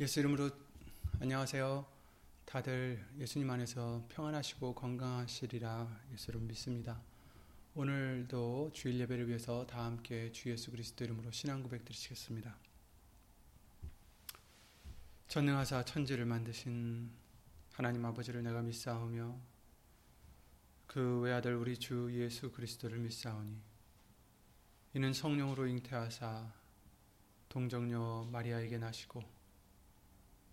예수 이름으로 안녕하세요. 다들 예수님 안에서 평안하시고 건강하시리라 예수를 믿습니다. 오늘도 주일 예배를 위해서 다 함께 주 예수 그리스도 이름으로 신앙 고백 드리시겠습니다. 전능하사 천지를 만드신 하나님 아버지를 내가 믿사오며 그 외아들 우리 주 예수 그리스도를 믿사오니 이는 성령으로 잉태하사 동정녀 마리아에게 나시고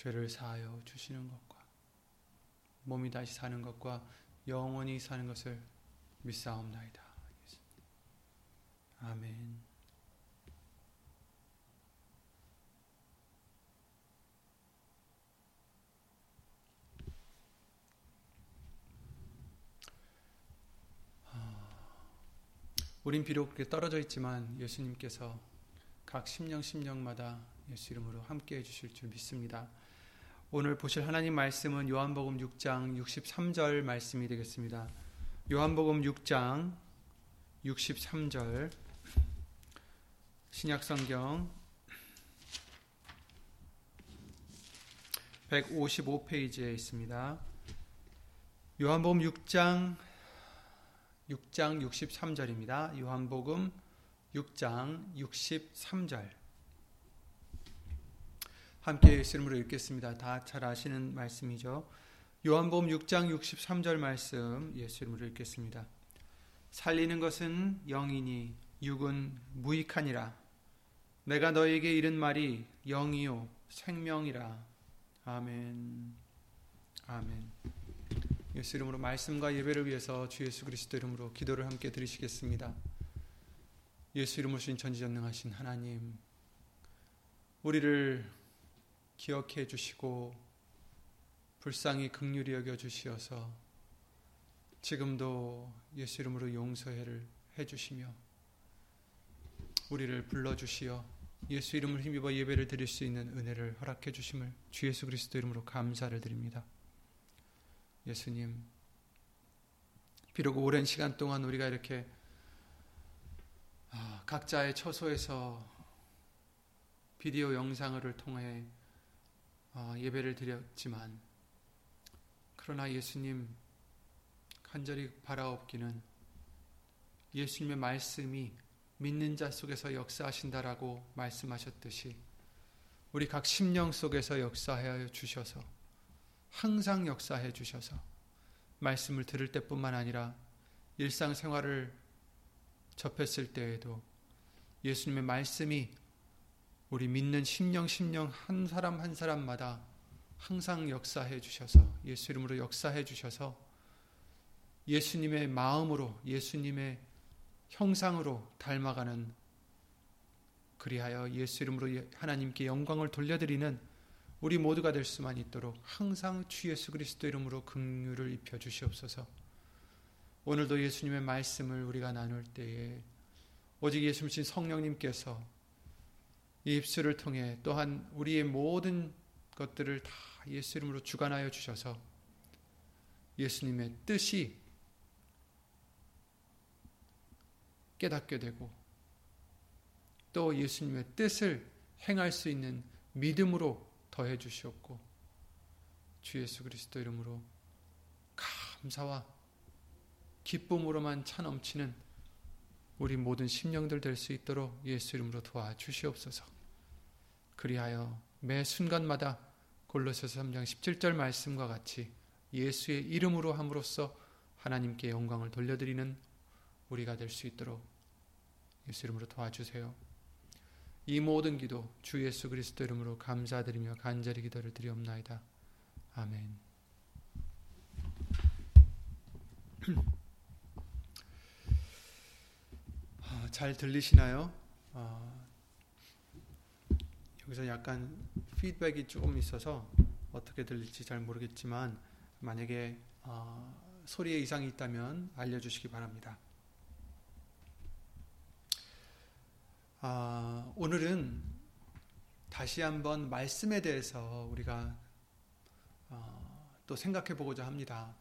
죄를 사하여 주시는 것과 몸이 다시 사는 것과 영원히 사는 것을 믿사옵나이다. 아멘. 우린 비록 떨어져 있지만 예수님께서 각 심령 심령마다 예수 이름으로 함께 해주실 줄 믿습니다. 오늘 보실 하나님 말씀은 요한복음 6장 63절 말씀이 되겠습니다. 요한복음 6장 63절 신약성경 155페이지에 있습니다. 요한복음 6장 6장 63절입니다. 요한복음 6장 63절. 함께 예수님으로 읽겠습니다. 다 잘 아시는 말씀이죠. 요한복음 6장 63절 말씀 예수 이름으로 읽겠습니다. 살리는 것은 영이니 육은 무익하니라. 내가 너에게 이른 말이 영이요 생명이라. 아멘. 아멘. 예수 이름으로 말씀과 예배를 위해서 주 예수 그리스도 이름으로 기도를 함께 드리시겠습니다. 예수 이름으로 신 전지전능하신 하나님, 우리를 기억해 주시고 불쌍히 극률이 여겨 주시어서 지금도 예수 이름으로 용서해를 해 주시며 우리를 불러 주시어 예수 이름을 힘입어 예배를 드릴 수 있는 은혜를 허락해 주심을 주 예수 그리스도 이름으로 감사를 드립니다. 예수님, 비록 오랜 시간 동안 우리가 이렇게 아, 각자의 처소에서 비디오 영상을 통해 아, 예배를 드렸지만, 그러나 예수님 간절히 바라옵기는 예수님의 말씀이 믿는 자 속에서 역사하신다라고 말씀하셨듯이 우리 각 심령 속에서 역사하여 주셔서 항상 역사해 주셔서 말씀을 들을 때뿐만 아니라 일상생활을 접했을 때에도 예수님의 말씀이 우리 믿는 심령 심령 한 사람 한 사람마다 항상 역사해 주셔서 예수 이름으로 역사해 주셔서 예수님의 마음으로 예수님의 형상으로 닮아가는 그리하여 예수 이름으로 하나님께 영광을 돌려드리는 우리 모두가 될 수만 있도록 항상 주 예수 그리스도 이름으로 긍휼을 입혀 주시옵소서. 오늘도 예수님의 말씀을 우리가 나눌 때에 오직 예수님 성령님께서 이 입술을 통해 또한 우리의 모든 것들을 다 예수 이름으로 주관하여 주셔서 예수님의 뜻이 깨닫게 되고 또 예수님의 뜻을 행할 수 있는 믿음으로 더해 주시옵고 주 예수 그리스도 이름으로 감사와 기쁨으로만 차 넘치는 우리 모든 심령들 될 수 있도록 예수 이름으로 도와주시옵소서. 그리하여 매 순간마다 골로새서 3장 17절 말씀과 같이 예수의 이름으로 함으로써 하나님께 영광을 돌려드리는 우리가 될 수 있도록 예수 이름으로 도와주세요. 이 모든 기도 주 예수 그리스도 이름으로 감사드리며 간절히 기도를 드리옵나이다. 아멘. 아, 잘 들리시나요? 아, 여기서 약간 피드백이 조금 있어서 어떻게 들릴지 잘 모르겠지만 만약에 어, 소리에 이상이 있다면 알려주시기 바랍니다. 아, 오늘은 다시 한번 말씀에 대해서 우리가 어, 또 생각해 보고자 합니다.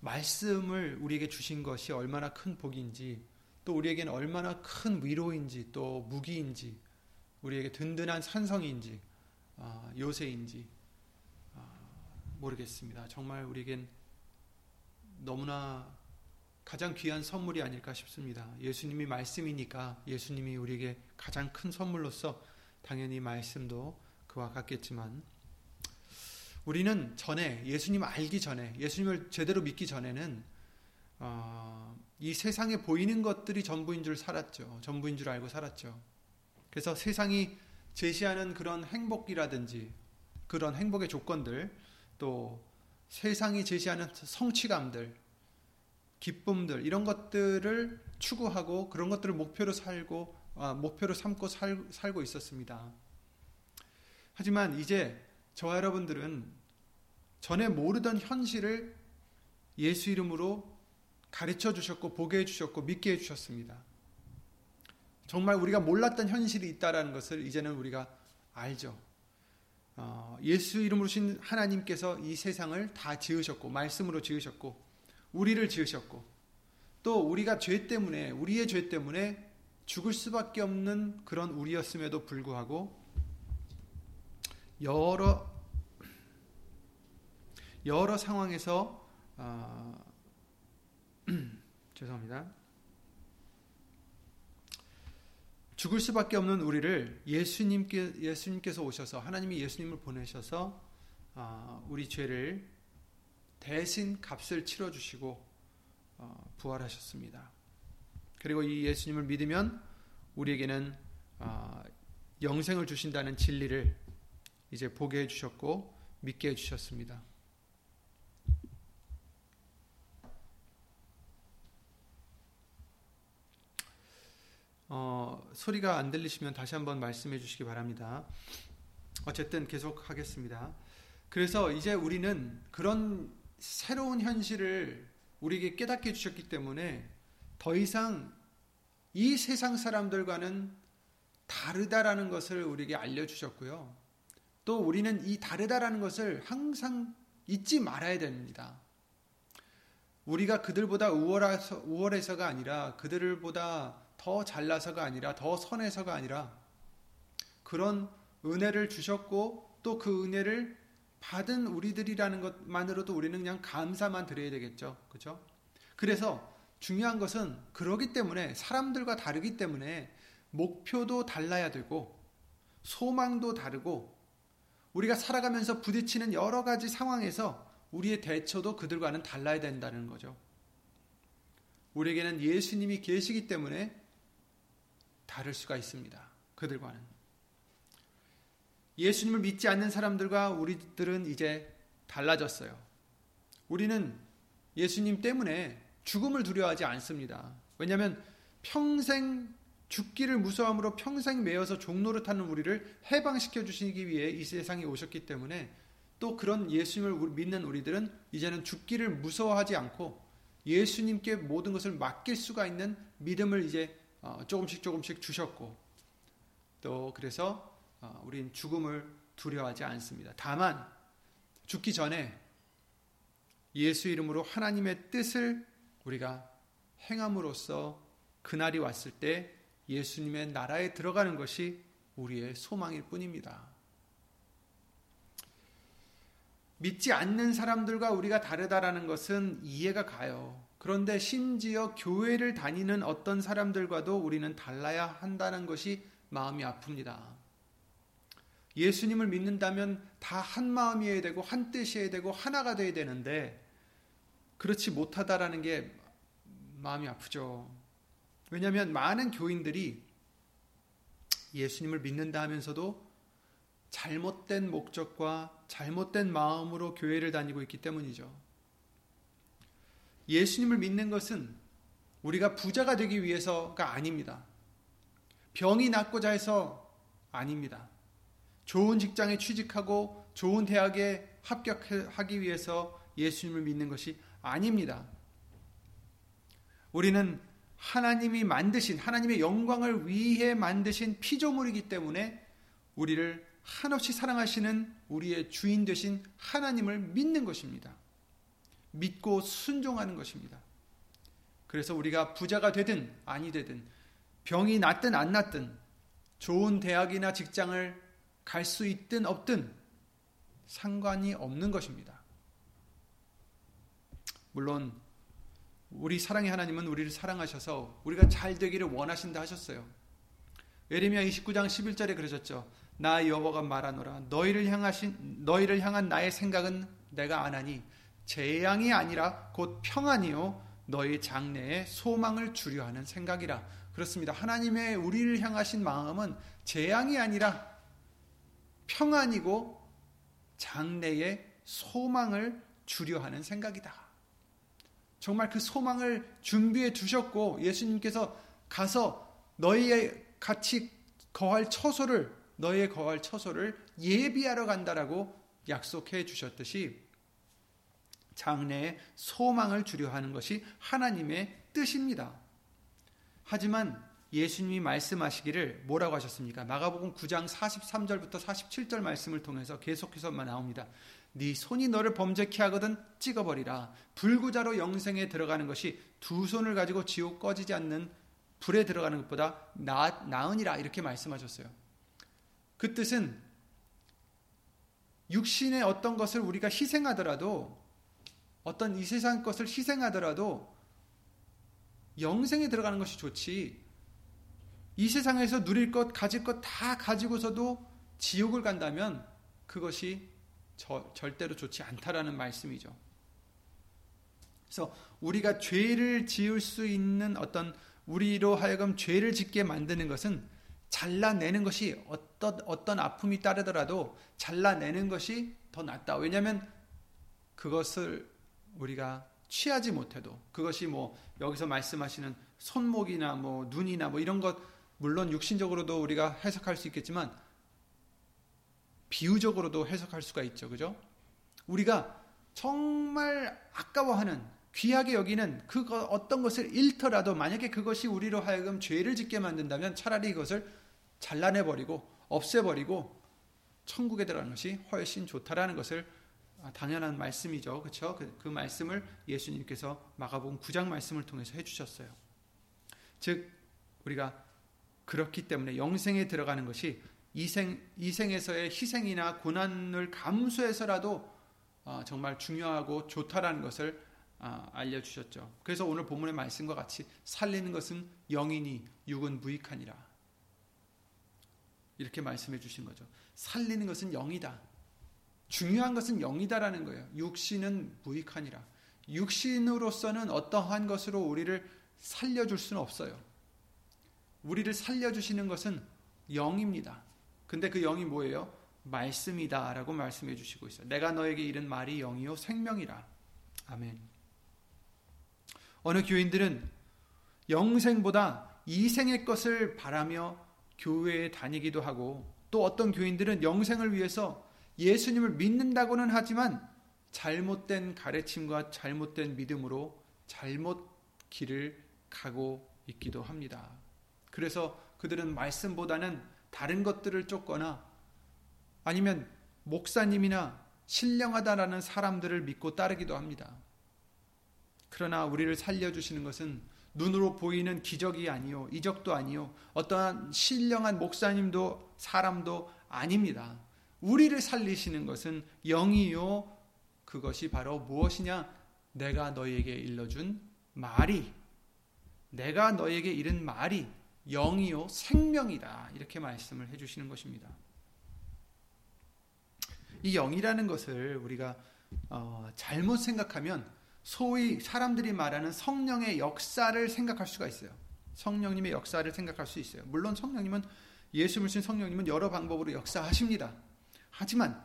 말씀을 우리에게 주신 것이 얼마나 큰 복인지, 또 우리에게는 얼마나 큰 위로인지, 또 무기인지, 우리에게 든든한 산성인지, 어, 요새인지 어, 모르겠습니다. 정말 우리에겐 너무나 가장 귀한 선물이 아닐까 싶습니다. 예수님이 말씀이니까 예수님이 우리에게 가장 큰 선물로서 당연히 말씀도 그와 같겠지만 우리는 전에 예수님 알기 전에 예수님을 제대로 믿기 전에는 어, 이 세상에 보이는 것들이 전부인 줄 살았죠. 전부인 줄 알고 살았죠. 그래서 세상이 제시하는 그런 행복이라든지 그런 행복의 조건들 또 세상이 제시하는 성취감들 기쁨들 이런 것들을 추구하고 그런 것들을 목표로 살고 아, 목표로 삼고 살, 살고 있었습니다. 하지만 이제 저와 여러분들은 전에 모르던 현실을 예수 이름으로 가르쳐 주셨고 보게 해 주셨고 믿게 해 주셨습니다. 정말 우리가 몰랐던 현실이 있다라는 것을 이제는 우리가 알죠. 어, 예수 이름으로 신 하나님께서 이 세상을 다 지으셨고 말씀으로 지으셨고 우리를 지으셨고 또 우리가 죄 때문에 우리의 죄 때문에 죽을 수밖에 없는 그런 우리였음에도 불구하고 여러 여러 상황에서 어, 죄송합니다. 죽을 수밖에 없는 우리를 예수님께 예수님께서 오셔서 하나님이 예수님을 보내셔서 어, 우리 죄를 대신 값을 치러 주시고 어, 부활하셨습니다. 그리고 이 예수님을 믿으면 우리에게는 어, 영생을 주신다는 진리를 이제 보게 해 주셨고 믿게 해 주셨습니다. 어, 소리가 안 들리시면 다시 한번 말씀해 주시기 바랍니다. 어쨌든 계속 하겠습니다. 그래서 이제 우리는 그런 새로운 현실을 우리에게 깨닫게 해주셨기 때문에 더 이상 이 세상 사람들과는 다르다라는 것을 우리에게 알려주셨고요. 또 우리는 이 다르다라는 것을 항상 잊지 말아야 됩니다. 우리가 그들보다 우월해서, 우월해서가 아니라 그들보다 더 잘나서가 아니라 더 선해서가 아니라 그런 은혜를 주셨고 또 그 은혜를 받은 우리들이라는 것만으로도 우리는 그냥 감사만 드려야 되겠죠. 그죠? 그래서 중요한 것은 그러기 때문에 사람들과 다르기 때문에 목표도 달라야 되고 소망도 다르고 우리가 살아가면서 부딪히는 여러 가지 상황에서 우리의 대처도 그들과는 달라야 된다는 거죠. 우리에게는 예수님이 계시기 때문에 다를 수가 있습니다. 그들과는. 예수님을 믿지 않는 사람들과 우리들은 이제 달라졌어요. 우리는 예수님 때문에 죽음을 두려워하지 않습니다. 왜냐하면 평생 죽기를 무서함으로 평생 매여서 종로를 타는 우리를 해방시켜 주시기 위해 이 세상에 오셨기 때문에 또 그런 예수님을 믿는 우리들은 이제는 죽기를 무서워하지 않고 예수님께 모든 것을 맡길 수가 있는 믿음을 이제 어, 조금씩 조금씩 주셨고 또 그래서 어, 우린 죽음을 두려워하지 않습니다. 다만 죽기 전에 예수 이름으로 하나님의 뜻을 우리가 행함으로써 그날이 왔을 때 예수님의 나라에 들어가는 것이 우리의 소망일 뿐입니다. 믿지 않는 사람들과 우리가 다르다라는 것은 이해가 가요. 그런데 심지어 교회를 다니는 어떤 사람들과도 우리는 달라야 한다는 것이 마음이 아픕니다. 예수님을 믿는다면 다 한 마음이어야 되고 한 뜻이어야 되고 하나가 되어야 되는데 그렇지 못하다라는 게 마음이 아프죠. 왜냐하면 많은 교인들이 예수님을 믿는다 하면서도 잘못된 목적과 잘못된 마음으로 교회를 다니고 있기 때문이죠. 예수님을 믿는 것은 우리가 부자가 되기 위해서가 아닙니다. 병이 낫고자 해서 아닙니다. 좋은 직장에 취직하고 좋은 대학에 합격하기 위해서 예수님을 믿는 것이 아닙니다. 우리는 하나님이 만드신 하나님의 영광을 위해 만드신 피조물이기 때문에 우리를 한없이 사랑하시는 우리의 주인 되신 하나님을 믿는 것입니다. 믿고 순종하는 것입니다. 그래서 우리가 부자가 되든 아니 되든 병이 낫든 안 낫든 좋은 대학이나 직장을 갈 수 있든 없든 상관이 없는 것입니다. 물론 우리 사랑의 하나님은 우리를 사랑하셔서 우리가 잘 되기를 원하신다 하셨어요. 예레미야 29장 11절에 그러셨죠. 나 여호와가 말하노라 너희를 향하신 너희를 향한 나의 생각은 내가 안하니 재앙이 아니라 곧 평안이요 너희 장래에 소망을 주려 하는 생각이라. 그렇습니다. 하나님의 우리를 향하신 마음은 재앙이 아니라 평안이고 장래에 소망을 주려 하는 생각이다. 정말 그 소망을 준비해 두셨고 예수님께서 가서 너희의 같이 거할 처소를 너희의 거할 처소를 예비하러 간다라고 약속해 주셨듯이 장래에 소망을 주려 하는 것이 하나님의 뜻입니다. 하지만 예수님이 말씀하시기를 뭐라고 하셨습니까? 마가복음 9장 43절부터 47절 말씀을 통해서 계속해서만 나옵니다. 네 손이 너를 범죄케 하거든 찍어버리라. 불구자로 영생에 들어가는 것이 두 손을 가지고 지옥 꺼지지 않는 불에 들어가는 것보다 나, 나으니라 이렇게 말씀하셨어요. 그 뜻은 육신의 어떤 것을 우리가 희생하더라도 어떤 이 세상 것을 희생하더라도 영생에 들어가는 것이 좋지. 이 세상에서 누릴 것, 가질 것 다 가지고서도 지옥을 간다면 그것이 저, 절대로 좋지 않다라는 말씀이죠. 그래서 우리가 죄를 지을 수 있는 어떤 우리로 하여금 죄를 짓게 만드는 것은 잘라내는 것이 어떤 어떤 아픔이 따르더라도 잘라내는 것이 더 낫다. 왜냐하면 그것을 우리가 취하지 못해도 그것이 뭐 여기서 말씀하시는 손목이나 뭐 눈이나 뭐 이런 것 물론 육신적으로도 우리가 해석할 수 있겠지만 비유적으로도 해석할 수가 있죠. 그죠? 우리가 정말 아까워하는 귀하게 여기는 그 어떤 것을 잃더라도 만약에 그것이 우리로 하여금 죄를 짓게 만든다면 차라리 이것을 잘라내 버리고 없애 버리고 천국에 들어가는 것이 훨씬 좋다라는 것을 아, 당연한 말씀이죠. 그렇죠? 그, 그 말씀을 예수님께서 마가복음 9장 말씀을 통해서 해 주셨어요. 즉 우리가 그렇기 때문에 영생에 들어가는 것이 이생 이생에서의 희생이나 고난을 감수해서라도 어, 정말 중요하고 좋다라는 것을 아, 알려 주셨죠. 그래서 오늘 본문의 말씀과 같이 살리는 것은 영이니 육은 무익하니라. 이렇게 말씀해 주신 거죠. 살리는 것은 영이다. 중요한 것은 영이다라는 거예요. 육신은 무익하니라. 육신으로서는 어떠한 것으로 우리를 살려줄 수는 없어요. 우리를 살려주시는 것은 영입니다. 근데 그 영이 뭐예요? 말씀이다. 라고 말씀해 주시고 있어요. 내가 너에게 이른 말이 영이요 생명이라. 아멘. 어느 교인들은 영생보다 이생의 것을 바라며 교회에 다니기도 하고 또 어떤 교인들은 영생을 위해서 예수님을 믿는다고는 하지만 잘못된 가르침과 잘못된 믿음으로 잘못 길을 가고 있기도 합니다. 그래서 그들은 말씀보다는 다른 것들을 쫓거나 아니면 목사님이나 신령하다라는 사람들을 믿고 따르기도 합니다. 그러나 우리를 살려주시는 것은 눈으로 보이는 기적이 아니요, 이적도 아니요, 어떠한 신령한 목사님도 사람도 아닙니다. 우리를 살리시는 것은 영이요. 그것이 바로 무엇이냐? 내가 너에게 일러준 말이, 내가 너에게 이른 말이 영이요. 생명이다. 이렇게 말씀을 해주시는 것입니다. 이 영이라는 것을 우리가 어, 잘못 생각하면 소위 사람들이 말하는 성령의 역사를 생각할 수가 있어요. 성령님의 역사를 생각할 수 있어요. 물론 성령님은 예수 믿신 성령님은 여러 방법으로 역사하십니다. 하지만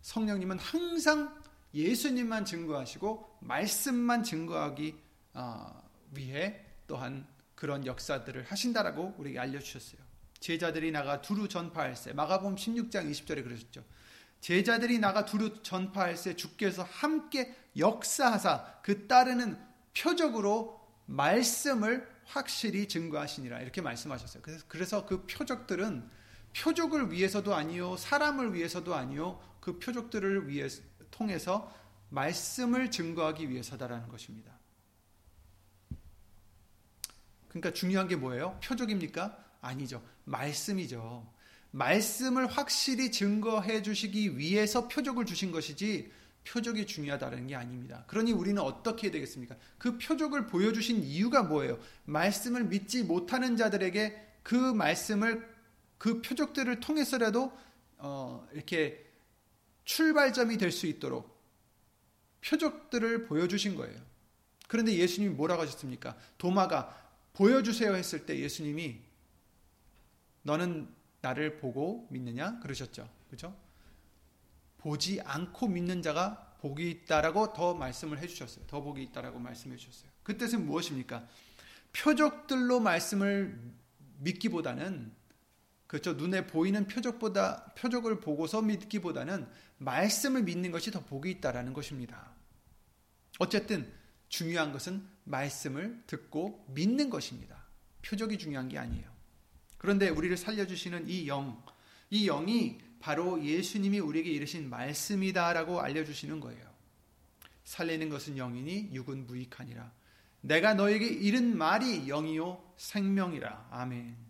성령님은 항상 예수님만 증거하시고 말씀만 증거하기 어, 위해 또한 그런 역사들을 하신다라고 우리에게 알려주셨어요. 제자들이 나가 두루 전파할세. 마가복음 16장 20절에 그러셨죠. 제자들이 나가 두루 전파할세 주께서 함께 역사하사 그 따르는 표적으로 말씀을 확실히 증거하시니라 이렇게 말씀하셨어요. 그래서, 그래서 그 표적들은 표적을 위해서도 아니요 사람을 위해서도 아니요 그 표적들을 위해 통해서 말씀을 증거하기 위해서다라는 것입니다. 그러니까 중요한 게 뭐예요? 표적입니까? 아니죠. 말씀이죠. 말씀을 확실히 증거해 주시기 위해서 표적을 주신 것이지 표적이 중요하다는 게 아닙니다. 그러니 우리는 어떻게 되겠습니까? 그 표적을 보여주신 이유가 뭐예요? 말씀을 믿지 못하는 자들에게 그 말씀을 그 표적들을 통해서라도 어, 이렇게 출발점이 될 수 있도록 표적들을 보여주신 거예요. 그런데 예수님이 뭐라고 하셨습니까? 도마가 보여주세요 했을 때 예수님이 너는 나를 보고 믿느냐? 그러셨죠. 그죠? 보지 않고 믿는 자가 복이 있다라고 더 말씀을 해 주셨어요. 더 복이 있다라고 말씀해 주셨어요. 그 뜻은 무엇입니까? 표적들로 말씀을 믿기보다는 그렇죠. 눈에 보이는 표적보다 표적을 보고서 믿기보다는 말씀을 믿는 것이 더 복이 있다라는 것입니다. 어쨌든 중요한 것은 말씀을 듣고 믿는 것입니다. 표적이 중요한 게 아니에요. 그런데 우리를 살려주시는 이 영, 이 영이 바로 예수님이 우리에게 이르신 말씀이다라고 알려주시는 거예요. 살리는 것은 영이니 육은 무익하니라. 내가 너에게 이른 말이 영이요 생명이라. 아멘.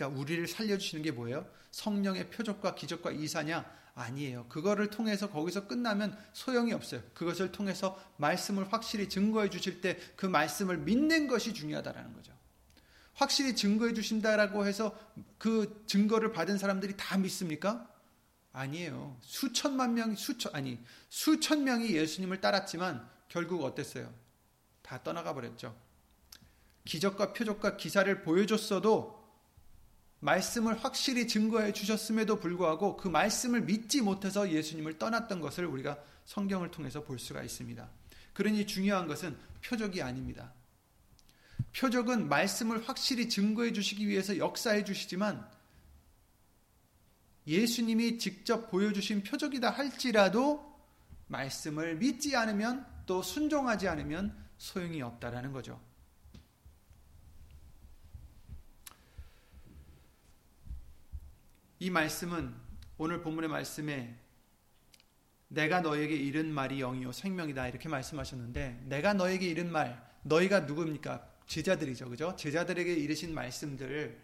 그러니까 우리를 살려주시는 게 뭐예요? 성령의 표적과 기적과 이사냐? 아니에요. 그거를 통해서 거기서 끝나면 소용이 없어요. 그것을 통해서 말씀을 확실히 증거해 주실 때 그 말씀을 믿는 것이 중요하다라는 거죠. 확실히 증거해 주신다라고 해서 그 증거를 받은 사람들이 다 믿습니까? 아니에요. 수천만 명, 수천, 아니, 수천 명이 예수님을 따랐지만 결국 어땠어요? 다 떠나가 버렸죠. 기적과 표적과 기사를 보여줬어도 말씀을 확실히 증거해 주셨음에도 불구하고 그 말씀을 믿지 못해서 예수님을 떠났던 것을 우리가 성경을 통해서 볼 수가 있습니다. 그러니 중요한 것은 표적이 아닙니다. 표적은 말씀을 확실히 증거해 주시기 위해서 역사해 주시지만 예수님이 직접 보여주신 표적이다 할지라도 말씀을 믿지 않으면 또 순종하지 않으면 소용이 없다라는 거죠. 이 말씀은 오늘 본문의 말씀에 내가 너에게 이른 말이 영이요 생명이다 이렇게 말씀하셨는데 내가 너에게 이른 말 너희가 누굽니까? 제자들이죠. 그죠? 제자들에게 이르신 말씀들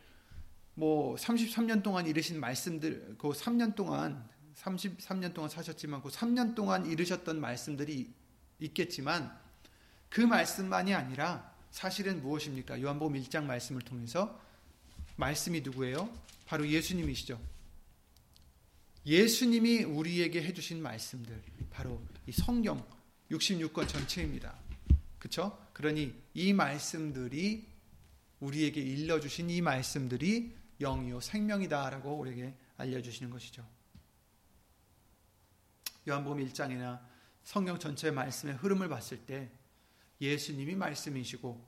뭐 33년 동안 이르신 말씀들 그 3년 동안 33년 동안 사셨지만 그 3년 동안 이르셨던 말씀들이 있겠지만 그 말씀만이 아니라 사실은 무엇입니까? 요한복음 1장 말씀을 통해서 말씀이 누구예요? 바로 예수님이시죠. 예수님이 우리에게 해주신 말씀들, 바로 이 성경 66권 전체입니다. 그쵸? 그러니 이 말씀들이 우리에게 일러주신 이 말씀들이 영이요 생명이다라고 우리에게 알려주시는 것이죠. 요한복음 1장이나 성경 전체 말씀의 흐름을 봤을 때 예수님이 말씀이시고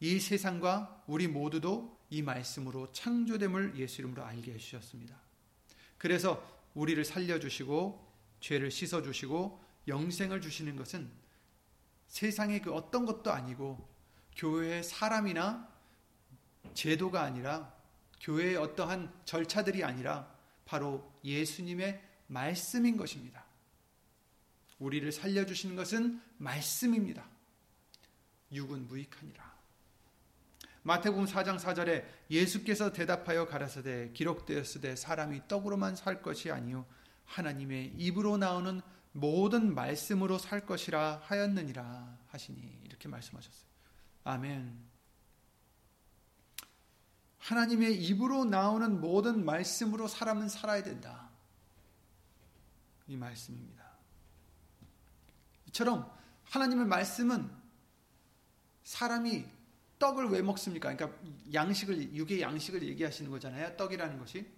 이 세상과 우리 모두도 이 말씀으로 창조됨을 예수 이름으로 알게 해주셨습니다. 그래서 우리를 살려주시고 죄를 씻어주시고 영생을 주시는 것은 세상의 그 어떤 것도 아니고 교회의 사람이나 제도가 아니라 교회의 어떠한 절차들이 아니라 바로 예수님의 말씀인 것입니다. 우리를 살려주시는 것은 말씀입니다. 육은 무익하니라. 마태복음 4장 4절에 예수께서 대답하여 가라사대 기록되었으되 사람이 떡으로만 살 것이 아니요 하나님의 입으로 나오는 모든 말씀으로 살 것이라 하였느니라 하시니 이렇게 말씀하셨어요. 아멘. 하나님의 입으로 나오는 모든 말씀으로 사람은 살아야 된다. 이 말씀입니다. 이처럼 하나님의 말씀은 사람이 떡을 왜 먹습니까? 그러니까 양식을 육의 양식을 얘기하시는 거잖아요. 떡이라는 것이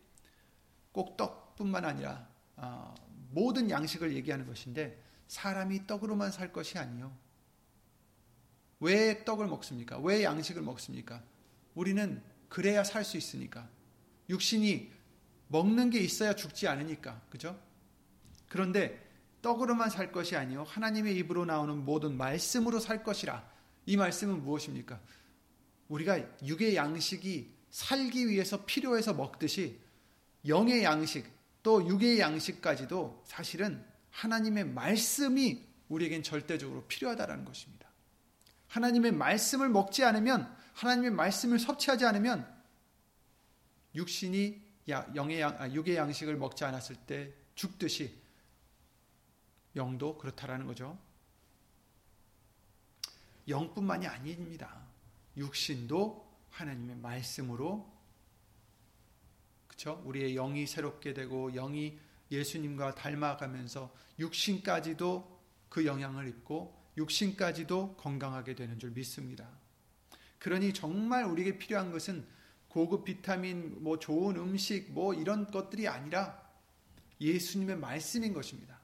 꼭 떡뿐만 아니라 어, 모든 양식을 얘기하는 것인데 사람이 떡으로만 살 것이 아니요. 왜 떡을 먹습니까? 왜 양식을 먹습니까? 우리는 그래야 살 수 있으니까. 육신이 먹는 게 있어야 죽지 않으니까. 그죠? 그런데 떡으로만 살 것이 아니요 하나님의 입으로 나오는 모든 말씀으로 살 것이라. 이 말씀은 무엇입니까? 우리가 육의 양식이 살기 위해서 필요해서 먹듯이 영의 양식 또 육의 양식까지도 사실은 하나님의 말씀이 우리에겐 절대적으로 필요하다라는 것입니다. 하나님의 말씀을 먹지 않으면 하나님의 말씀을 섭취하지 않으면 육신이 영의 양, 아, 육의 양식을 먹지 않았을 때 죽듯이 영도 그렇다라는 거죠. 영뿐만이 아닙니다. 육신도 하나님의 말씀으로 그렇죠? 우리의 영이 새롭게 되고 영이 예수님과 닮아가면서 육신까지도 그 영향을 입고 육신까지도 건강하게 되는 줄 믿습니다. 그러니 정말 우리에게 필요한 것은 고급 비타민, 뭐 좋은 음식, 뭐 이런 것들이 아니라 예수님의 말씀인 것입니다.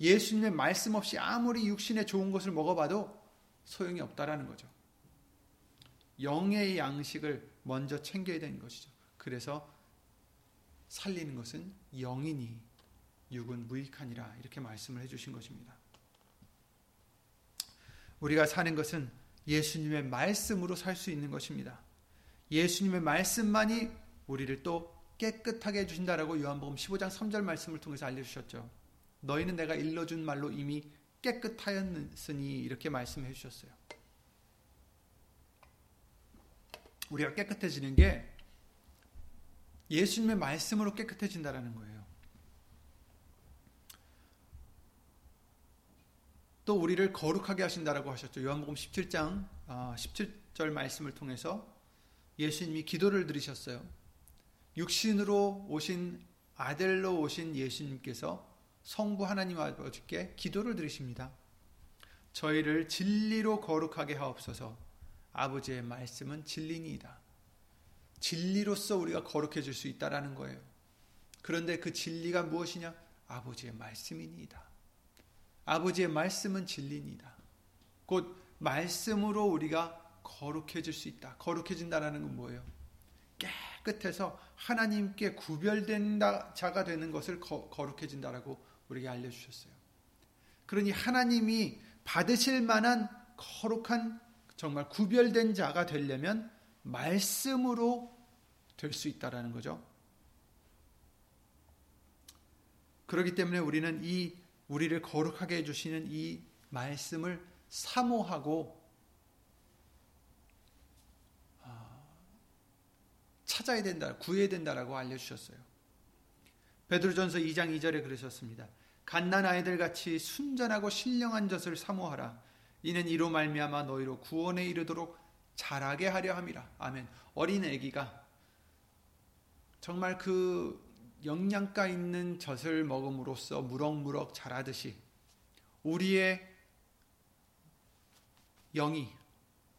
예수님의 말씀 없이 아무리 육신에 좋은 것을 먹어봐도 소용이 없다라는 거죠. 영의 양식을 먼저 챙겨야 되는 것이죠. 그래서 살리는 것은 영이니 육은 무익하니라 이렇게 말씀을 해주신 것입니다. 우리가 사는 것은 예수님의 말씀으로 살 수 있는 것입니다. 예수님의 말씀만이 우리를 또 깨끗하게 해주신다라고 요한복음 15장 3절 말씀을 통해서 알려주셨죠. 너희는 내가 일러준 말로 이미 깨끗하였으니 이렇게 말씀해 주셨어요. 우리가 깨끗해지는 게 예수님의 말씀으로 깨끗해진다라는 거예요. 또 우리를 거룩하게 하신다라고 하셨죠. 요한복음 17장 17절 아, 말씀을 통해서 예수님이 기도를 드리셨어요. 육신으로 오신 아들로 오신 예수님께서 성부 하나님 아버지께 기도를 드리십니다. 저희를 진리로 거룩하게 하옵소서. 아버지의 말씀은 진리니이다. 진리로서 우리가 거룩해질 수 있다라는 거예요. 그런데 그 진리가 무엇이냐? 아버지의 말씀이니이다. 아버지의 말씀은 진리니이다. 곧 말씀으로 우리가 거룩해질 수 있다. 거룩해진다라는 건 뭐예요? 깨끗해서 하나님께 구별된 자가 되는 것을 거, 룩해진다라고 우리에게 알려주셨어요. 그러니 하나님이 받으실 만한 거룩한 정말 구별된 자가 되려면 말씀으로 될 수 있다라는 거죠. 그렇기 때문에 우리는 이 우리를 거룩하게 해 주시는 이 말씀을 사모하고 아, 찾아야 된다, 구해야 된다라고 알려 주셨어요. 베드로전서 2장 2절에 그러셨습니다. 갓난 아이들 같이 순전하고 신령한 젖을 사모하라. 이는 이로 말미암아 너희로 구원에 이르도록 자라게 하려 함이라. 아멘. 어린 아기가 정말 그 영양가 있는 젖을 먹음으로써 무럭무럭 자라듯이 우리의 영이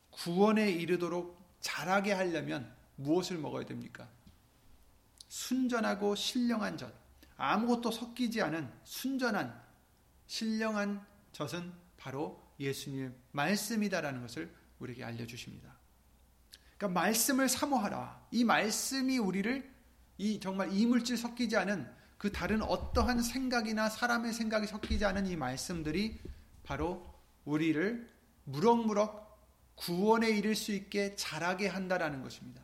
구원에 이르도록 자라게 하려면 무엇을 먹어야 됩니까? 순전하고 신령한 젖, 아무것도 섞이지 않은 순전한 신령한 젖은 바로 예수님의 말씀이다라는 것을 우리에게 알려주십니다. 그러니까 말씀을 사모하라. 이 말씀이 우리를 이 정말 이물질 섞이지 않은 그 다른 어떠한 생각이나 사람의 생각이 섞이지 않은 이 말씀들이 바로 우리를 무럭무럭 구원에 이를 수 있게 자라게 한다라는 것입니다.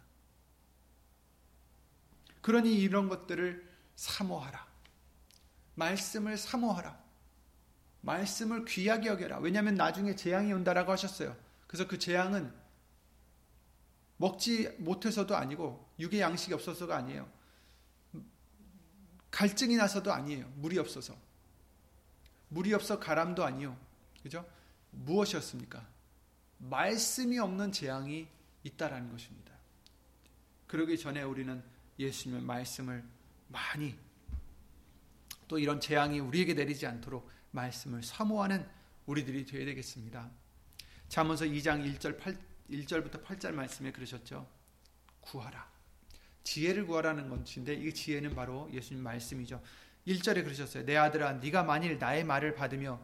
그러니 이런 것들을 사모하라. 말씀을 사모하라. 말씀을 귀하게 여겨라. 왜냐하면 나중에 재앙이 온다라고 하셨어요. 그래서 그 재앙은 먹지 못해서도 아니고 육의 양식이 없어서가 아니에요. 갈증이 나서도 아니에요. 물이 없어서. 물이 없어 가람도 아니요. 그죠? 무엇이었습니까? 말씀이 없는 재앙이 있다라는 것입니다. 그러기 전에 우리는 예수님의 말씀을 많이 또 이런 재앙이 우리에게 내리지 않도록 말씀을 사모하는 우리들이 되어야 되겠습니다. 잠언서 2장 1절 8, 1절부터 8절 말씀에 그러셨죠. 구하라. 지혜를 구하라는 것인데 이 지혜는 바로 예수님 말씀이죠. 1절에 그러셨어요. 내 아들아 네가 만일 나의 말을 받으며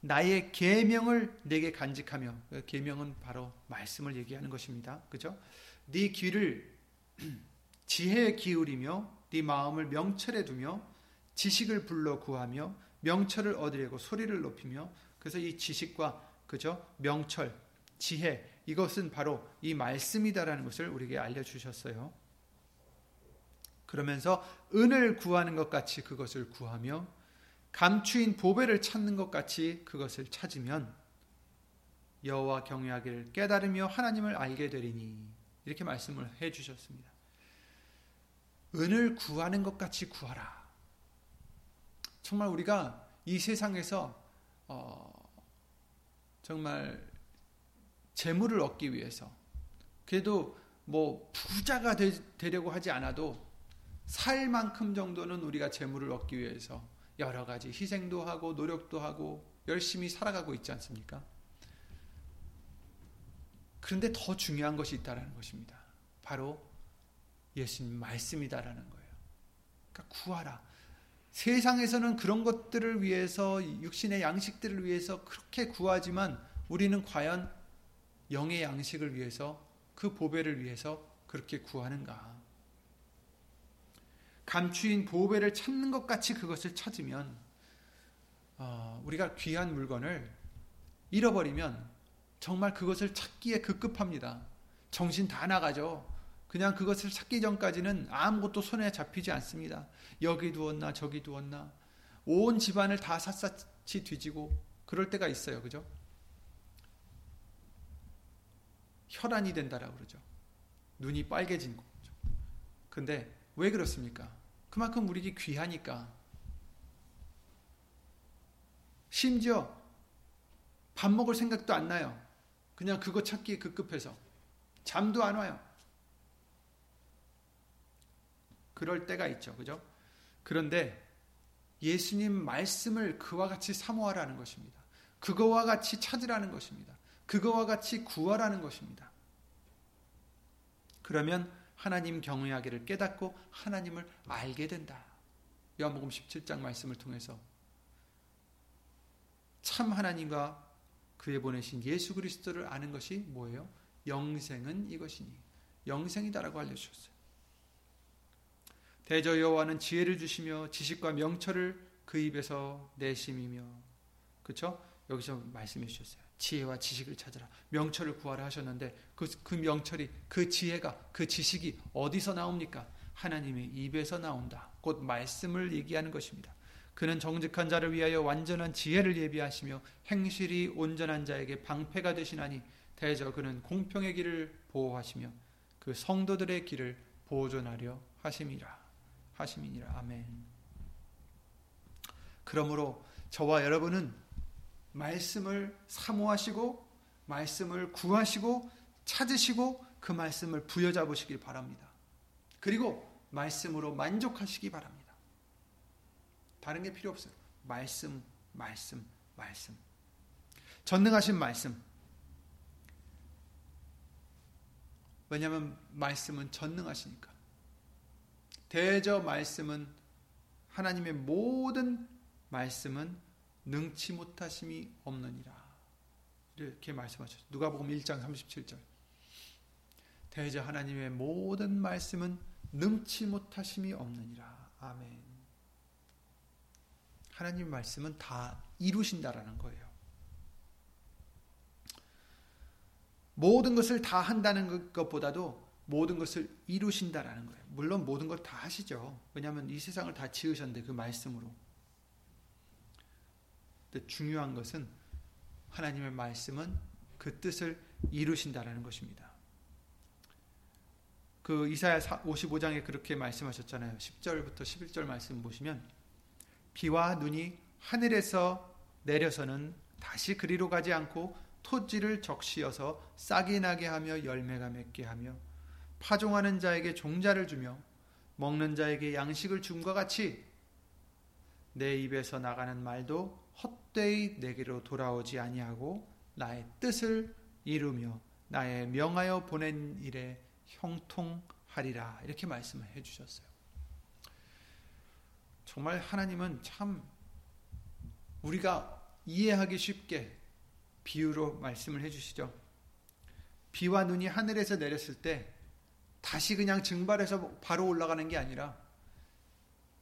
나의 계명을 내게 간직하며 그 계명은 바로 말씀을 얘기하는 것입니다. 그죠? 네 귀를 지혜에 기울이며 네 마음을 명철에 두며 지식을 불러 구하며 명철을 얻으려고 소리를 높이며 그래서 이 지식과 그죠 명철 지혜 이것은 바로 이 말씀이다라는 것을 우리에게 알려 주셨어요. 그러면서 은을 구하는 것 같이 그것을 구하며 감추인 보배를 찾는 것 같이 그것을 찾으면 여호와 경외하기를 깨달으며 하나님을 알게 되리니 이렇게 말씀을 해 주셨습니다. 은을 구하는 것 같이 구하라. 정말 우리가 이 세상에서 어, 정말 재물을 얻기 위해서 그래도 뭐 부자가 되, 되려고 하지 않아도 살 만큼 정도는 우리가 재물을 얻기 위해서 여러 가지 희생도 하고 노력도 하고 열심히 살아가고 있지 않습니까? 그런데 더 중요한 것이 있다라는 것입니다. 바로 예수님 말씀이다라는 거예요. 그러니까 구하라. 세상에서는 그런 것들을 위해서 육신의 양식들을 위해서 그렇게 구하지만 우리는 과연 영의 양식을 위해서 그 보배를 위해서 그렇게 구하는가? 감추인 보배를 찾는 것 같이 그것을 찾으면 어, 우리가 귀한 물건을 잃어버리면 정말 그것을 찾기에 급급합니다. 정신 다 나가죠. 그냥 그것을 찾기 전까지는 아무것도 손에 잡히지 않습니다. 여기 두었나 저기 두었나 온 집안을 다 샅샅이 뒤지고 그럴 때가 있어요. 그죠? 혈안이 된다라고 그러죠. 눈이 빨개진 거죠. 근데 왜 그렇습니까? 그만큼 우리에게 귀하니까. 심지어 밥 먹을 생각도 안 나요. 그냥 그거 찾기에 급급해서. 잠도 안 와요. 그럴 때가 있죠. 그죠? 그런데 예수님 말씀을 그와 같이 사모하라는 것입니다. 그거와 같이 찾으라는 것입니다. 그거와 같이 구하라는 것입니다. 그러면 하나님 경외하기를 깨닫고 하나님을 알게 된다. 요한복음 17장 말씀을 통해서 참 하나님과 그에 보내신 예수 그리스도를 아는 것이 뭐예요? 영생은 이것이니 영생이다라고 알려 주셨어요. 대저 여호와는 지혜를 주시며 지식과 명철을 그 입에서 내심이며 그렇죠? 여기서 말씀해 주셨어요. 지혜와 지식을 찾으라. 명철을 구하라 하셨는데 그, 그 명철이 그 지혜가 그 지식이 어디서 나옵니까? 하나님의 입에서 나온다. 곧 말씀을 얘기하는 것입니다. 그는 정직한 자를 위하여 완전한 지혜를 예비하시며 행실이 온전한 자에게 방패가 되시나니 대저 그는 공평의 길을 보호하시며 그 성도들의 길을 보존하려 하심이라 하심이니라 아멘. 그러므로 저와 여러분은 말씀을 사모하시고 말씀을 구하시고 찾으시고 그 말씀을 부여잡으시길 바랍니다. 그리고 말씀으로 만족하시기 바랍니다. 다른 게 필요 없어요. 말씀, 말씀, 말씀. 전능하신 말씀. 왜냐하면 말씀은 전능하시니까. 대저 말씀은 하나님의 모든 말씀은 능치 못하심이 없느니라. 이렇게 말씀하셨죠. 누가복음 1장 37절. 대저 하나님의 모든 말씀은 능치 못하심이 없느니라. 아멘. 하나님 말씀은 다 이루신다라는 거예요. 모든 것을 다 한다는 것보다도 모든 것을 이루신다라는 거예요. 물론 모든 걸 다 하시죠. 왜냐하면 이 세상을 다 지으셨는데 그 말씀으로. 근데 중요한 것은 하나님의 말씀은 그 뜻을 이루신다라는 것입니다. 그 이사야 55장에 그렇게 말씀하셨잖아요. 10절부터 11절 말씀 보시면 비와 눈이 하늘에서 내려서는 다시 그리로 가지 않고 토지를 적시어서 싹이 나게 하며 열매가 맺게 하며 파종하는 자에게 종자를 주며 먹는 자에게 양식을 줌과 같이 내 입에서 나가는 말도 헛되이 내게로 돌아오지 아니하고 나의 뜻을 이루며 나의 명하여 보낸 일에 형통하리라 이렇게 말씀을 해 주셨어요. 정말 하나님은 참 우리가 이해하기 쉽게 비유로 말씀을 해 주시죠. 비와 눈이 하늘에서 내렸을 때 다시 그냥 증발해서 바로 올라가는 게 아니라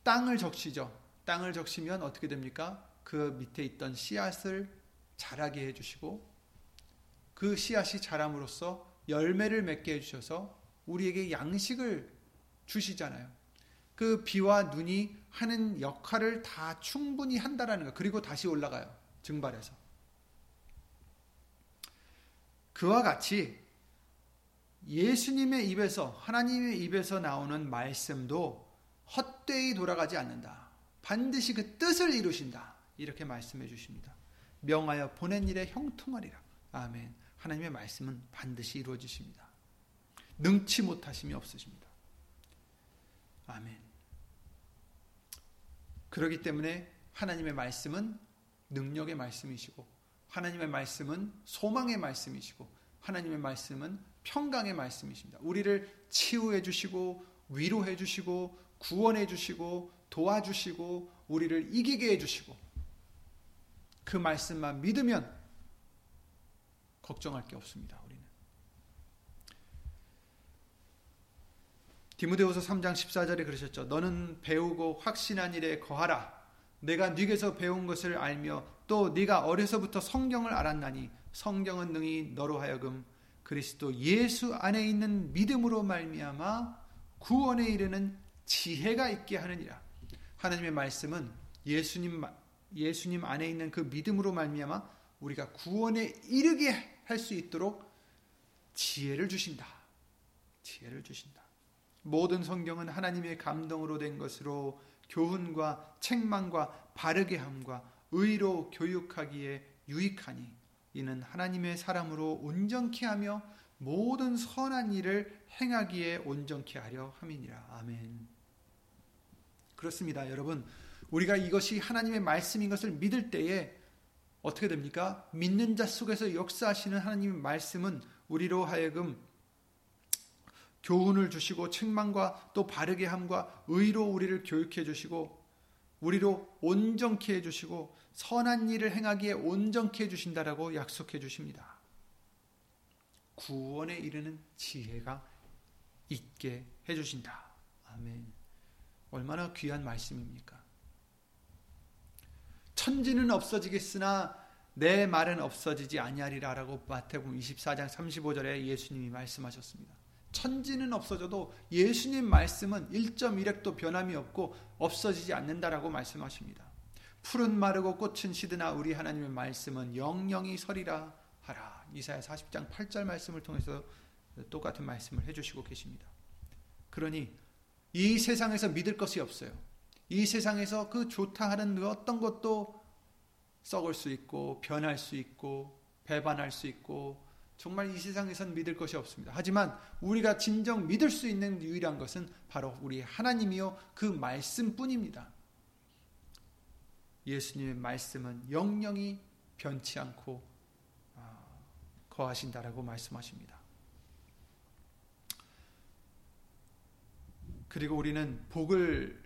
땅을 적시죠. 땅을 적시면 어떻게 됩니까? 그 밑에 있던 씨앗을 자라게 해주시고 그 씨앗이 자람으로써 열매를 맺게 해주셔서 우리에게 양식을 주시잖아요. 그 비와 눈이 하는 역할을 다 충분히 한다라는 거. 그리고 다시 올라가요. 증발해서. 그와 같이 예수님의 입에서 하나님의 입에서 나오는 말씀도 헛되이 돌아가지 않는다. 반드시 그 뜻을 이루신다. 이렇게 말씀해 주십니다. 명하여 보낸 일에 형통하리라. 아멘. 하나님의 말씀은 반드시 이루어지십니다. 능치 못하심이 없으십니다. 아멘. 그렇기 때문에 하나님의 말씀은 능력의 말씀이시고 하나님의 말씀은 소망의 말씀이시고 하나님의 말씀은 평강의 말씀이십니다. 우리를 치유해 주시고 위로해 주시고 구원해 주시고 도와주시고 우리를 이기게 해 주시고 그 말씀만 믿으면 걱정할 게 없습니다. 우리는 디모데후서 3장 14절에 그러셨죠. 너는 배우고 확신한 일에 거하라. 내가 네게서 배운 것을 알며 또 네가 어려서부터 성경을 알았나니 성경은 능히 너로 하여금 그리스도 예수 안에 있는 믿음으로 말미암아 구원에 이르는 지혜가 있게 하느니라. 하나님의 말씀은 예수님 예수님 안에 있는 그 믿음으로 말미암아 우리가 구원에 이르게 할 수 있도록 지혜를 주신다. 지혜를 주신다. 모든 성경은 하나님의 감동으로 된 것으로 교훈과 책망과 바르게 함과 의로 교육하기에 유익하니 이는 하나님의 사람으로 온전케 하며 모든 선한 일을 행하기에 온전케 하려 함이니라. 아멘. 그렇습니다. 여러분, 우리가 이것이 하나님의 말씀인 것을 믿을 때에 어떻게 됩니까? 믿는 자 속에서 역사하시는 하나님의 말씀은 우리로 하여금 교훈을 주시고 책망과 또 바르게 함과 의로 우리를 교육해 주시고 우리로 온전케 해 주시고 선한 일을 행하기에 온전케 해 주신다라고 약속해 주십니다. 구원에 이르는 지혜가 있게 해 주신다. 아멘. 얼마나 귀한 말씀입니까? 천지는 없어지겠으나 내 말은 없어지지 아니하리라라고 마태복음 24장 35절에 예수님이 말씀하셨습니다. 천지는 없어져도 예수님 말씀은 1.1핵도 변함이 없고 없어지지 않는다라고 말씀하십니다. 푸른 마르고 꽃은 시드나 우리 하나님의 말씀은 영영이 서리라 하라. 이사야 40장 8절 말씀을 통해서 똑같은 말씀을 해주시고 계십니다. 그러니 이 세상에서 믿을 것이 없어요. 이 세상에서 그 좋다 하는 그 어떤 것도 썩을 수 있고 변할 수 있고 배반할 수 있고 정말 이 세상에선 믿을 것이 없습니다. 하지만 우리가 진정 믿을 수 있는 유일한 것은 바로 우리 하나님이요 그 말씀뿐입니다. 예수님의 말씀은 영영이 변치 않고 아, 거하신다라고 말씀하십니다. 그리고 우리는 복을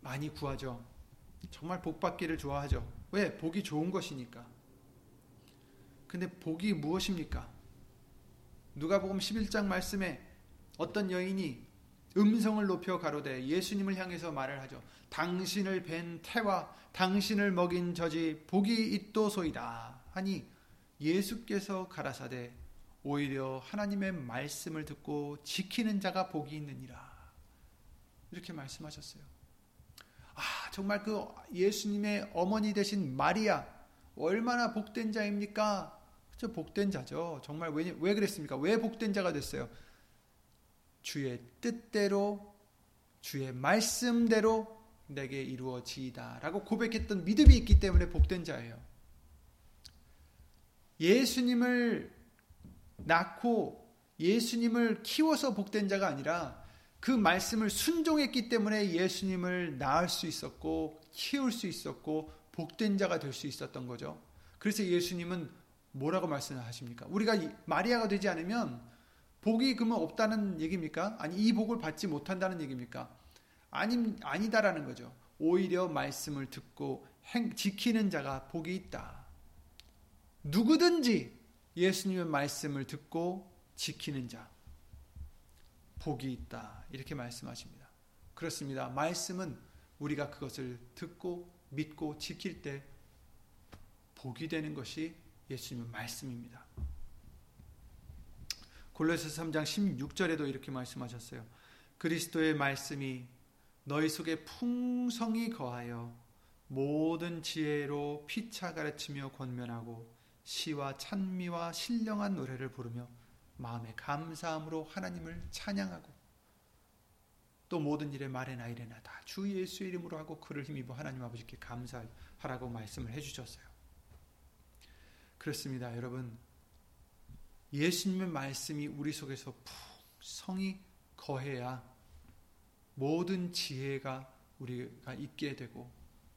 많이 구하죠. 정말 복 받기를 좋아하죠. 왜? 복이 좋은 것이니까. 근데 복이 무엇입니까? 누가복음 11장 말씀에 어떤 여인이 음성을 높여 가로되 예수님을 향해서 말을 하죠. 당신을 뵌 태와 당신을 먹인 저지 복이 있도소이다 하니 예수께서 가라사대 오히려 하나님의 말씀을 듣고 지키는 자가 복이 있느니라. 이렇게 말씀하셨어요. 아, 정말 그 예수님의 어머니 되신 마리아 얼마나 복된 자입니까? 저 복된 자죠. 정말 왜, 왜 그랬습니까? 왜 복된 자가 됐어요? 주의 뜻대로, 주의 말씀대로 내게 이루어지이다. 라고 고백했던 믿음이 있기 때문에 복된 자예요. 예수님을 낳고 예수님을 키워서 복된 자가 아니라 그 말씀을 순종했기 때문에 예수님을 낳을 수 있었고 키울 수 있었고 복된 자가 될 수 있었던 거죠. 그래서 예수님은 뭐라고 말씀하십니까? 우리가 마리아가 되지 않으면 복이 그러면 없다는 얘기입니까? 아니 이 복을 받지 못한다는 얘기입니까? 아니 아니다라는 거죠. 오히려 말씀을 듣고 행, 지키는 자가 복이 있다. 누구든지 예수님의 말씀을 듣고 지키는 자. 복이 있다. 이렇게 말씀하십니다. 그렇습니다. 말씀은 우리가 그것을 듣고 믿고 지킬 때 복이 되는 것이 예수님의 말씀입니다. 골로새서 3장 16절에도 이렇게 말씀하셨어요. 그리스도의 말씀이 너희 속에 풍성히 거하여 모든 지혜로 피차 가르치며 권면하고 시와 찬미와 신령한 노래를 부르며 마음의 감사함으로 하나님을 찬양하고 또 모든 일에 말에나 이래나 다 주 예수의 이름으로 하고 그를 힘입어 하나님 아버지께 감사하라고 말씀을 해주셨어요. 그렇습니다, 여러분. 예수님의 말씀이 우리 속에서 풍성히 거해야 모든 지혜가 우리가 있게 되고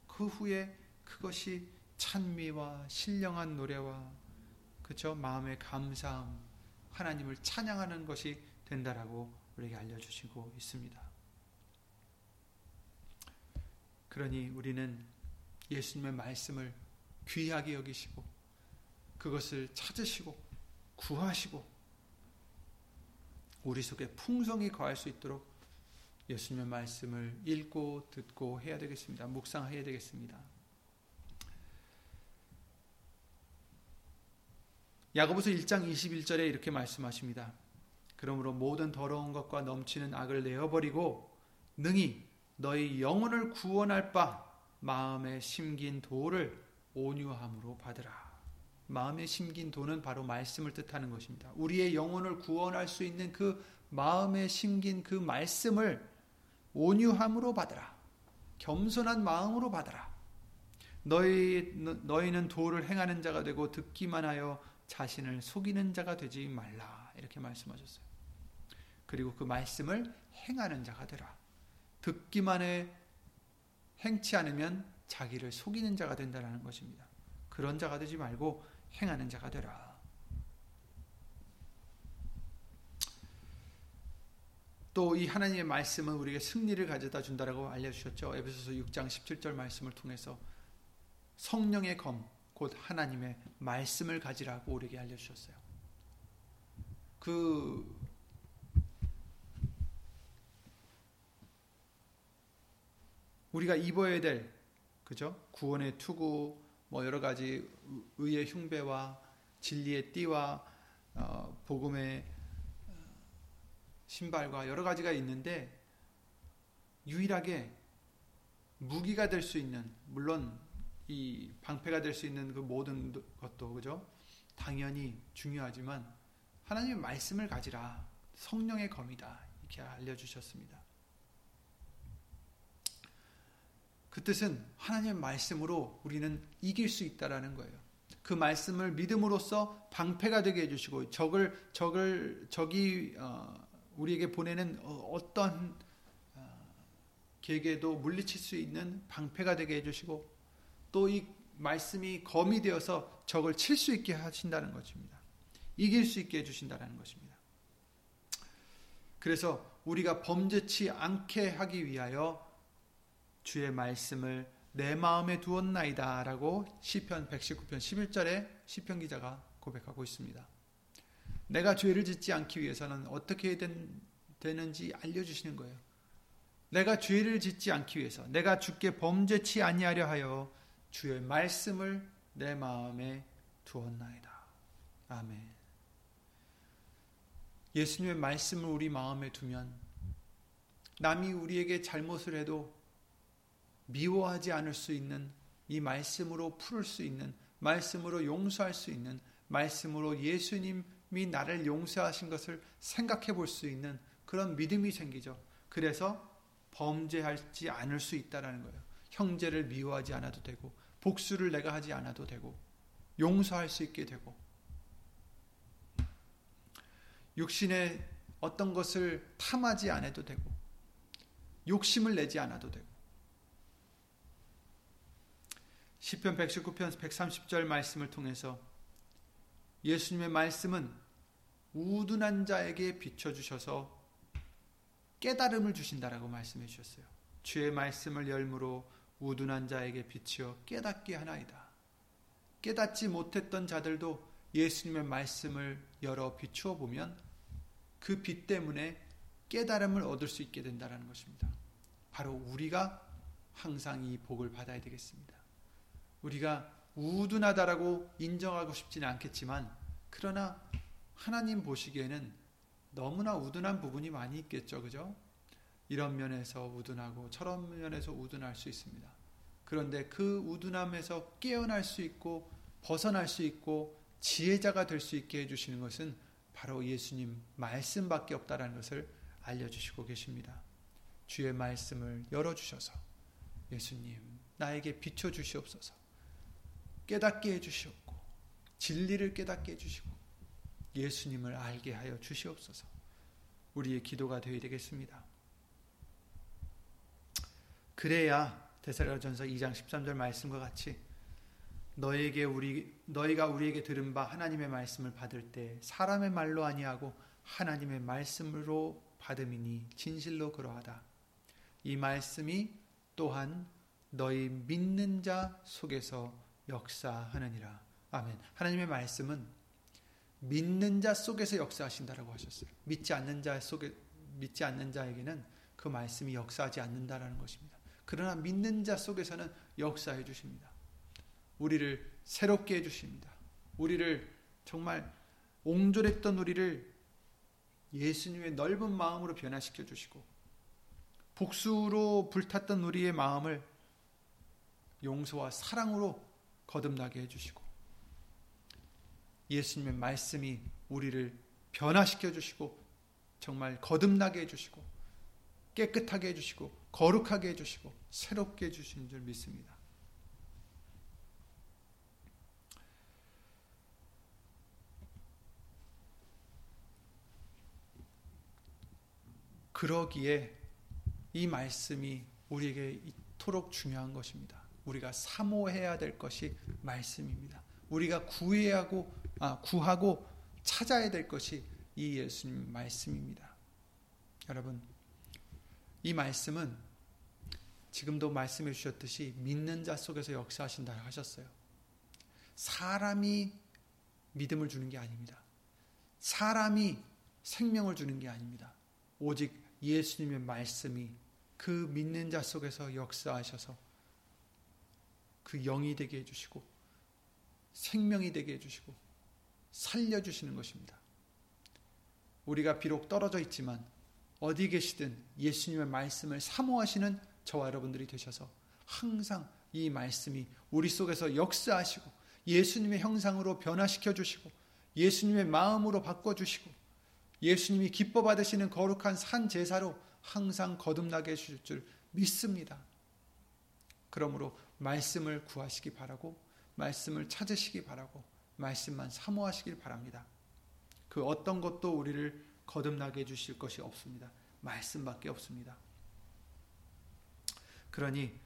그 후에 그것이 찬미와 신령한 노래와 그죠 마음의 감사함 하나님을 찬양하는 것이 된다라고 우리에게 알려주시고 있습니다. 그러니 우리는 예수님의 말씀을 귀하게 여기시고 그것을 찾으시고 구하시고 우리 속에 풍성히 거할 수 있도록 예수님의 말씀을 읽고 듣고 해야 되겠습니다. 묵상해야 되겠습니다. 야고보서 1장 21절에 이렇게 말씀하십니다. 그러므로 모든 더러운 것과 넘치는 악을 내어버리고 능히 너희 영혼을 구원할 바 마음에 심긴 도를 온유함으로 받으라. 마음에 심긴 도는 바로 말씀을 뜻하는 것입니다. 우리의 영혼을 구원할 수 있는 그 마음에 심긴 그 말씀을 온유함으로 받으라. 겸손한 마음으로 받으라. 너희 너희는 도를 행하는 자가 되고 듣기만 하여 자신을 속이는 자가 되지 말라. 이렇게 말씀하셨어요. 그리고 그 말씀을 행하는 자가 되라. 듣기만 해 행치 않으면 자기를 속이는 자가 된다는 것입니다. 그런 자가 되지 말고 행하는 자가 되라. 또 이 하나님의 말씀은 우리에게 승리를 가져다 준다라고 알려주셨죠. 에베소서 6장 17절 말씀을 통해서 성령의 검, 곧 하나님의 말씀을 가지라고 우리에게 알려주셨어요. 그 우리가 입어야 될 그죠 구원의 투구 뭐 여러 가지 의의 흉배와 진리의 띠와 어, 복음의 신발과 여러 가지가 있는데 유일하게 무기가 될 수 있는 물론 이 방패가 될 수 있는 그 모든 것도 그죠? 당연히 중요하지만 하나님의 말씀을 가지라 성령의 검이다 이렇게 알려주셨습니다. 그 뜻은 하나님의 말씀으로 우리는 이길 수 있다라는 거예요. 그 말씀을 믿음으로써 방패가 되게 해주시고 적을 적을 적이 어, 우리에게 보내는 어, 어떤 어, 계계도 물리칠 수 있는 방패가 되게 해주시고 또 이 말씀이 검이 되어서 적을 칠 수 있게 하신다는 것입니다. 이길 수 있게 해주신다는 것입니다. 그래서 우리가 범죄치 않게 하기 위하여 주의 말씀을 내 마음에 두었나이다라고 시편 119편 11절에 시편 기자가 고백하고 있습니다. 내가 죄를 짓지 않기 위해서는 어떻게 된, 되는지 알려주시는 거예요. 내가 죄를 짓지 않기 위해서 내가 주께 범죄치 아니하려 하여 주의 말씀을 내 마음에 두었나이다. 아멘. 예수님의 말씀을 우리 마음에 두면 남이 우리에게 잘못을 해도 미워하지 않을 수 있는 이 말씀으로 풀을 수 있는 말씀으로 용서할 수 있는 말씀으로 예수님이 나를 용서하신 것을 생각해 볼 수 있는 그런 믿음이 생기죠. 그래서 범죄하지 않을 수 있다라는 거예요. 형제를 미워하지 않아도 되고 복수를 내가 하지 않아도 되고 용서할 수 있게 되고 육신의 어떤 것을 탐하지 않아도 되고 욕심을 내지 않아도 되고 시편 119편 130절 말씀을 통해서 예수님의 말씀은 우둔한 자에게 비춰 주셔서 깨달음을 주신다라고 말씀해 주셨어요. 주의 말씀을 열무로 우둔한 자에게 비치어 깨닫게 하나이다. 깨닫지 못했던 자들도 예수님의 말씀을 열어 비추어 보면 그 빛 때문에 깨달음을 얻을 수 있게 된다는 것입니다. 바로 우리가 항상 이 복을 받아야 되겠습니다. 우리가 우둔하다라고 인정하고 싶지는 않겠지만 그러나 하나님 보시기에는 너무나 우둔한 부분이 많이 있겠죠. 그죠? 이런 면에서 우둔하고 저런 면에서 우둔할 수 있습니다. 그런데 그 우둔함에서 깨어날 수 있고 벗어날 수 있고 지혜자가 될 수 있게 해주시는 것은 바로 예수님 말씀밖에 없다라는 것을 알려주시고 계십니다. 주의 말씀을 열어주셔서 예수님 나에게 비춰주시옵소서 깨닫게 해주시옵고 진리를 깨닫게 해주시고 예수님을 알게 하여 주시옵소서 우리의 기도가 되어야 되겠습니다. 그래야 데살로전서 2장 13절 말씀과 같이 너에게 우리 너희가 우리에게 들은 바 하나님의 말씀을 받을 때 사람의 말로 아니하고 하나님의 말씀으로 받음이니 진실로 그러하다. 이 말씀이 또한 너희 믿는 자 속에서 역사하느니라. 아멘. 하나님의 말씀은 믿는 자 속에서 역사하신다라고 하셨어요. 믿지 않는 자 속에 믿지 않는 자에게는 그 말씀이 역사하지 않는다라는 것입니다. 그러나 믿는 자 속에서는 역사해 주십니다. 우리를 새롭게 해 주십니다. 우리를 정말 옹졸했던 우리를 예수님의 넓은 마음으로 변화시켜 주시고 복수로 불탔던 우리의 마음을 용서와 사랑으로 거듭나게 해 주시고 예수님의 말씀이 우리를 변화시켜 주시고 정말 거듭나게 해 주시고 깨끗하게 해 주시고 거룩하게 해 주시고 새롭게 해 주시는 줄 믿습니다. 그러기에 이 말씀이 우리에게 이토록 중요한 것입니다. 우리가 사모해야 될 것이 말씀입니다. 우리가 구해야 하고 아, 구하고 찾아야 될 것이 이 예수님 말씀입니다. 여러분, 이 말씀은 지금도 말씀해 주셨듯이 믿는 자 속에서 역사하신다 하셨어요. 사람이 믿음을 주는 게 아닙니다. 사람이 생명을 주는 게 아닙니다. 오직 예수님의 말씀이 그 믿는 자 속에서 역사하셔서 그 영이 되게 해주시고 생명이 되게 해주시고 살려주시는 것입니다. 우리가 비록 떨어져 있지만 어디 계시든 예수님의 말씀을 사모하시는 저와 여러분들이 되셔서 항상 이 말씀이 우리 속에서 역사하시고 예수님의 형상으로 변화시켜 주시고 예수님의 마음으로 바꿔 주시고 예수님이 기뻐 받으시는 거룩한 산 제사로 항상 거듭나게 해주실 줄 믿습니다. 그러므로 말씀을 구하시기 바라고 말씀을 찾으시기 바라고 말씀만 사모하시길 바랍니다. 그 어떤 것도 우리를 거듭나게 해 주실 것이 없습니다. 말씀밖에 없습니다. 그러니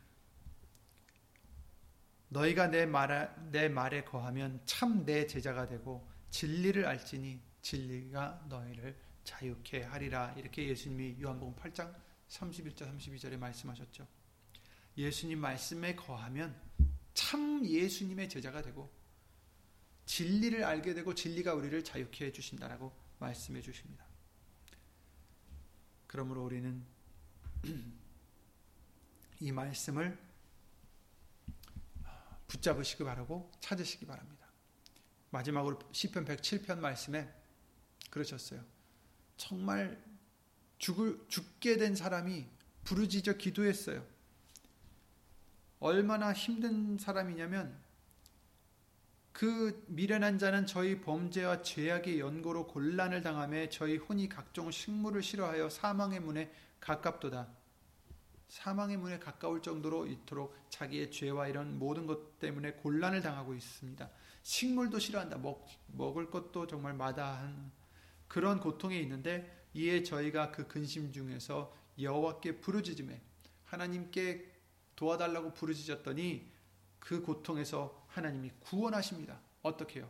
너희가 내 말에, 내 말에 거하면 참 내 제자가 되고 진리를 알지니 진리가 너희를 자유케 하리라. 이렇게 예수님이 요한복음 8장 31절 32절에 말씀하셨죠. 예수님 말씀에 거하면 참 예수님의 제자가 되고 진리를 알게 되고 진리가 우리를 자유케 해 주신다라고 말씀해 주십니다. 그러므로 우리는 이 말씀을 붙잡으시기 바라고 찾으시기 바랍니다. 마지막으로 시편 107편 말씀에 그러셨어요. 정말 죽을, 죽게 된 사람이 부르짖어 기도했어요. 얼마나 힘든 사람이냐면 그 미련한 자는 저희 범죄와 죄악의 연고로 곤란을 당함에 저희 혼이 각종 식물을 싫어하여 사망의 문에 가깝도다. 사망의 문에 가까울 정도로 이토록 자기의 죄와 이런 모든 것 때문에 곤란을 당하고 있습니다. 식물도 싫어한다. 먹, 먹을 것도 정말 마다한 그런 고통에 있는데 이에 저희가 그 근심 중에서 여호와께 부르짖음에 하나님께 도와달라고 부르짖었더니 그 고통에서 하나님이 구원하십니다. 어떻게요?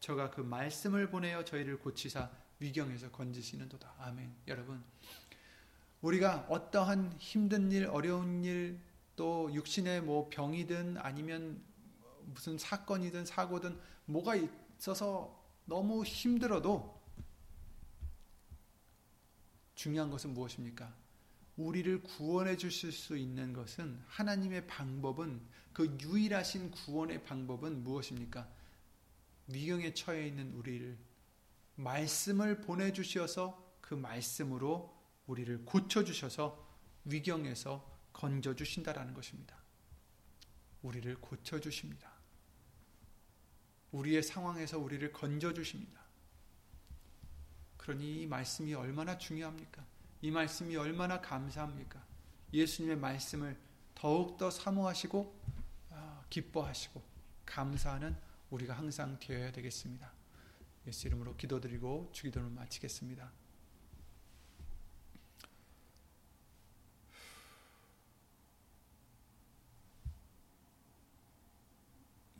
저가 그 말씀을 보내어 저희를 고치사 위경에서 건지시는도다. 아멘. 여러분, 우리가 어떠한 힘든 일, 어려운 일, 또 육신의 뭐 병이든 아니면 무슨 사건이든 사고든 뭐가 있어서 너무 힘들어도 중요한 것은 무엇입니까? 우리를 구원해 주실 수 있는 것은 하나님의 방법은 그 유일하신 구원의 방법은 무엇입니까? 위경에 처해 있는 우리를 말씀을 보내 주셔서 그 말씀으로 우리를 고쳐 주셔서 위경에서 건져 주신다라는 것입니다. 우리를 고쳐 주십니다. 우리의 상황에서 우리를 건져 주십니다. 그러니 이 말씀이 얼마나 중요합니까? 이 말씀이 얼마나 감사합니까? 예수님의 말씀을 더욱더 사모하시고 아, 기뻐하시고 감사하는 우리가 항상 되어야 되겠습니다. 예수 이름으로 기도드리고 주기도를 마치겠습니다.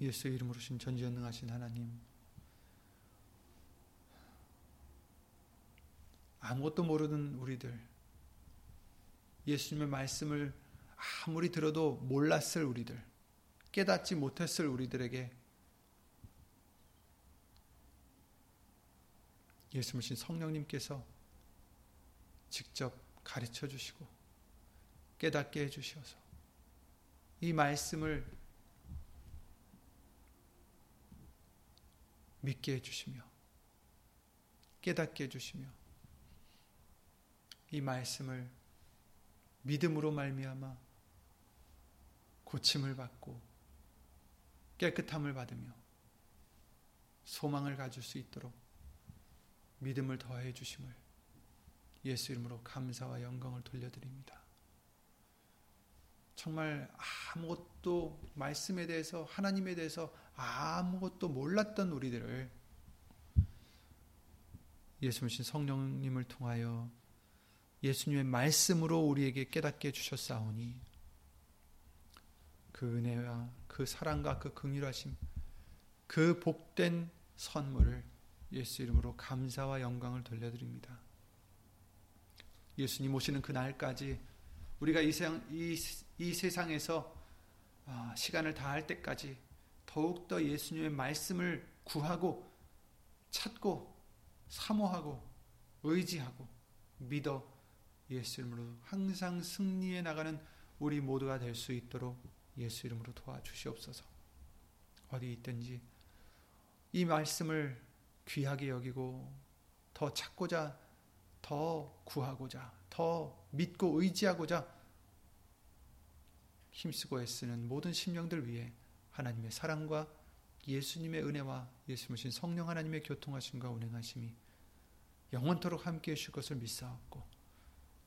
예수의 이름으로 신 전지전능하신 하나님 아무것도 모르는 우리들. 예수님의 말씀을 아무리 들어도 몰랐을 우리들 깨닫지 못했을 우리들에게 예수님 신 성령님께서 직접 가르쳐 주시고 깨닫게 해 주셔서 이 말씀을 믿게 해 주시며 깨닫게 해 주시며 이 말씀을 믿음으로 말미암아 고침을 받고 깨끗함을 받으며 소망을 가질 수 있도록 믿음을 더해 주심을 예수 이름으로 감사와 영광을 돌려드립니다. 정말 아무것도 말씀에 대해서 하나님에 대해서 아무것도 몰랐던 우리들을 예수님 성령님을 통하여 예수님의 말씀으로 우리에게 깨닫게 해주셨사오니 그 은혜와 그 사랑과 그 긍휼하심 그 복된 선물을 예수 이름으로 감사와 영광을 돌려드립니다. 예수님 오시는 그 날까지 우리가 이, 세상, 이, 이 세상에서 아, 시간을 다할 때까지 더욱더 예수님의 말씀을 구하고 찾고 사모하고 의지하고 믿어 예수 이름으로 항상 승리해 나가는 우리 모두가 될 수 있도록 예수 이름으로 도와주시옵소서. 어디 있든지 이 말씀을 귀하게 여기고 더 찾고자 더 구하고자 더 믿고 의지하고자 힘쓰고 애쓰는 모든 심령들 위해 하나님의 사랑과 예수님의 은혜와 예수님신 성령 하나님의 교통하심과 운행하심이 영원토록 함께해 주실 것을 믿사옵고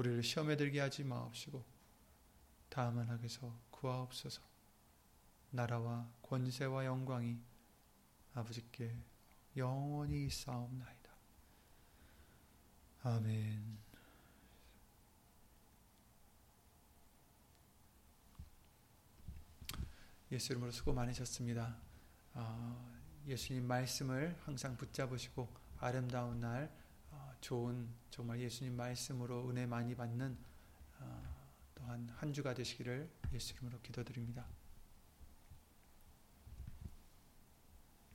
우리를 시험에 들게 하지 마옵시고 다만 하게서 구하옵소서 나라와 권세와 영광이 아버지께 영원히 있사옵나이다. 아멘 예수 이름으로 수고 많으셨습니다. 어, 예수님 말씀을 항상 붙잡으시고 아름다운 날 어, 좋은 정말 예수님 말씀으로 은혜 많이 받는 어, 또한 한 주가 되시기를 예수 이름으로 기도드립니다.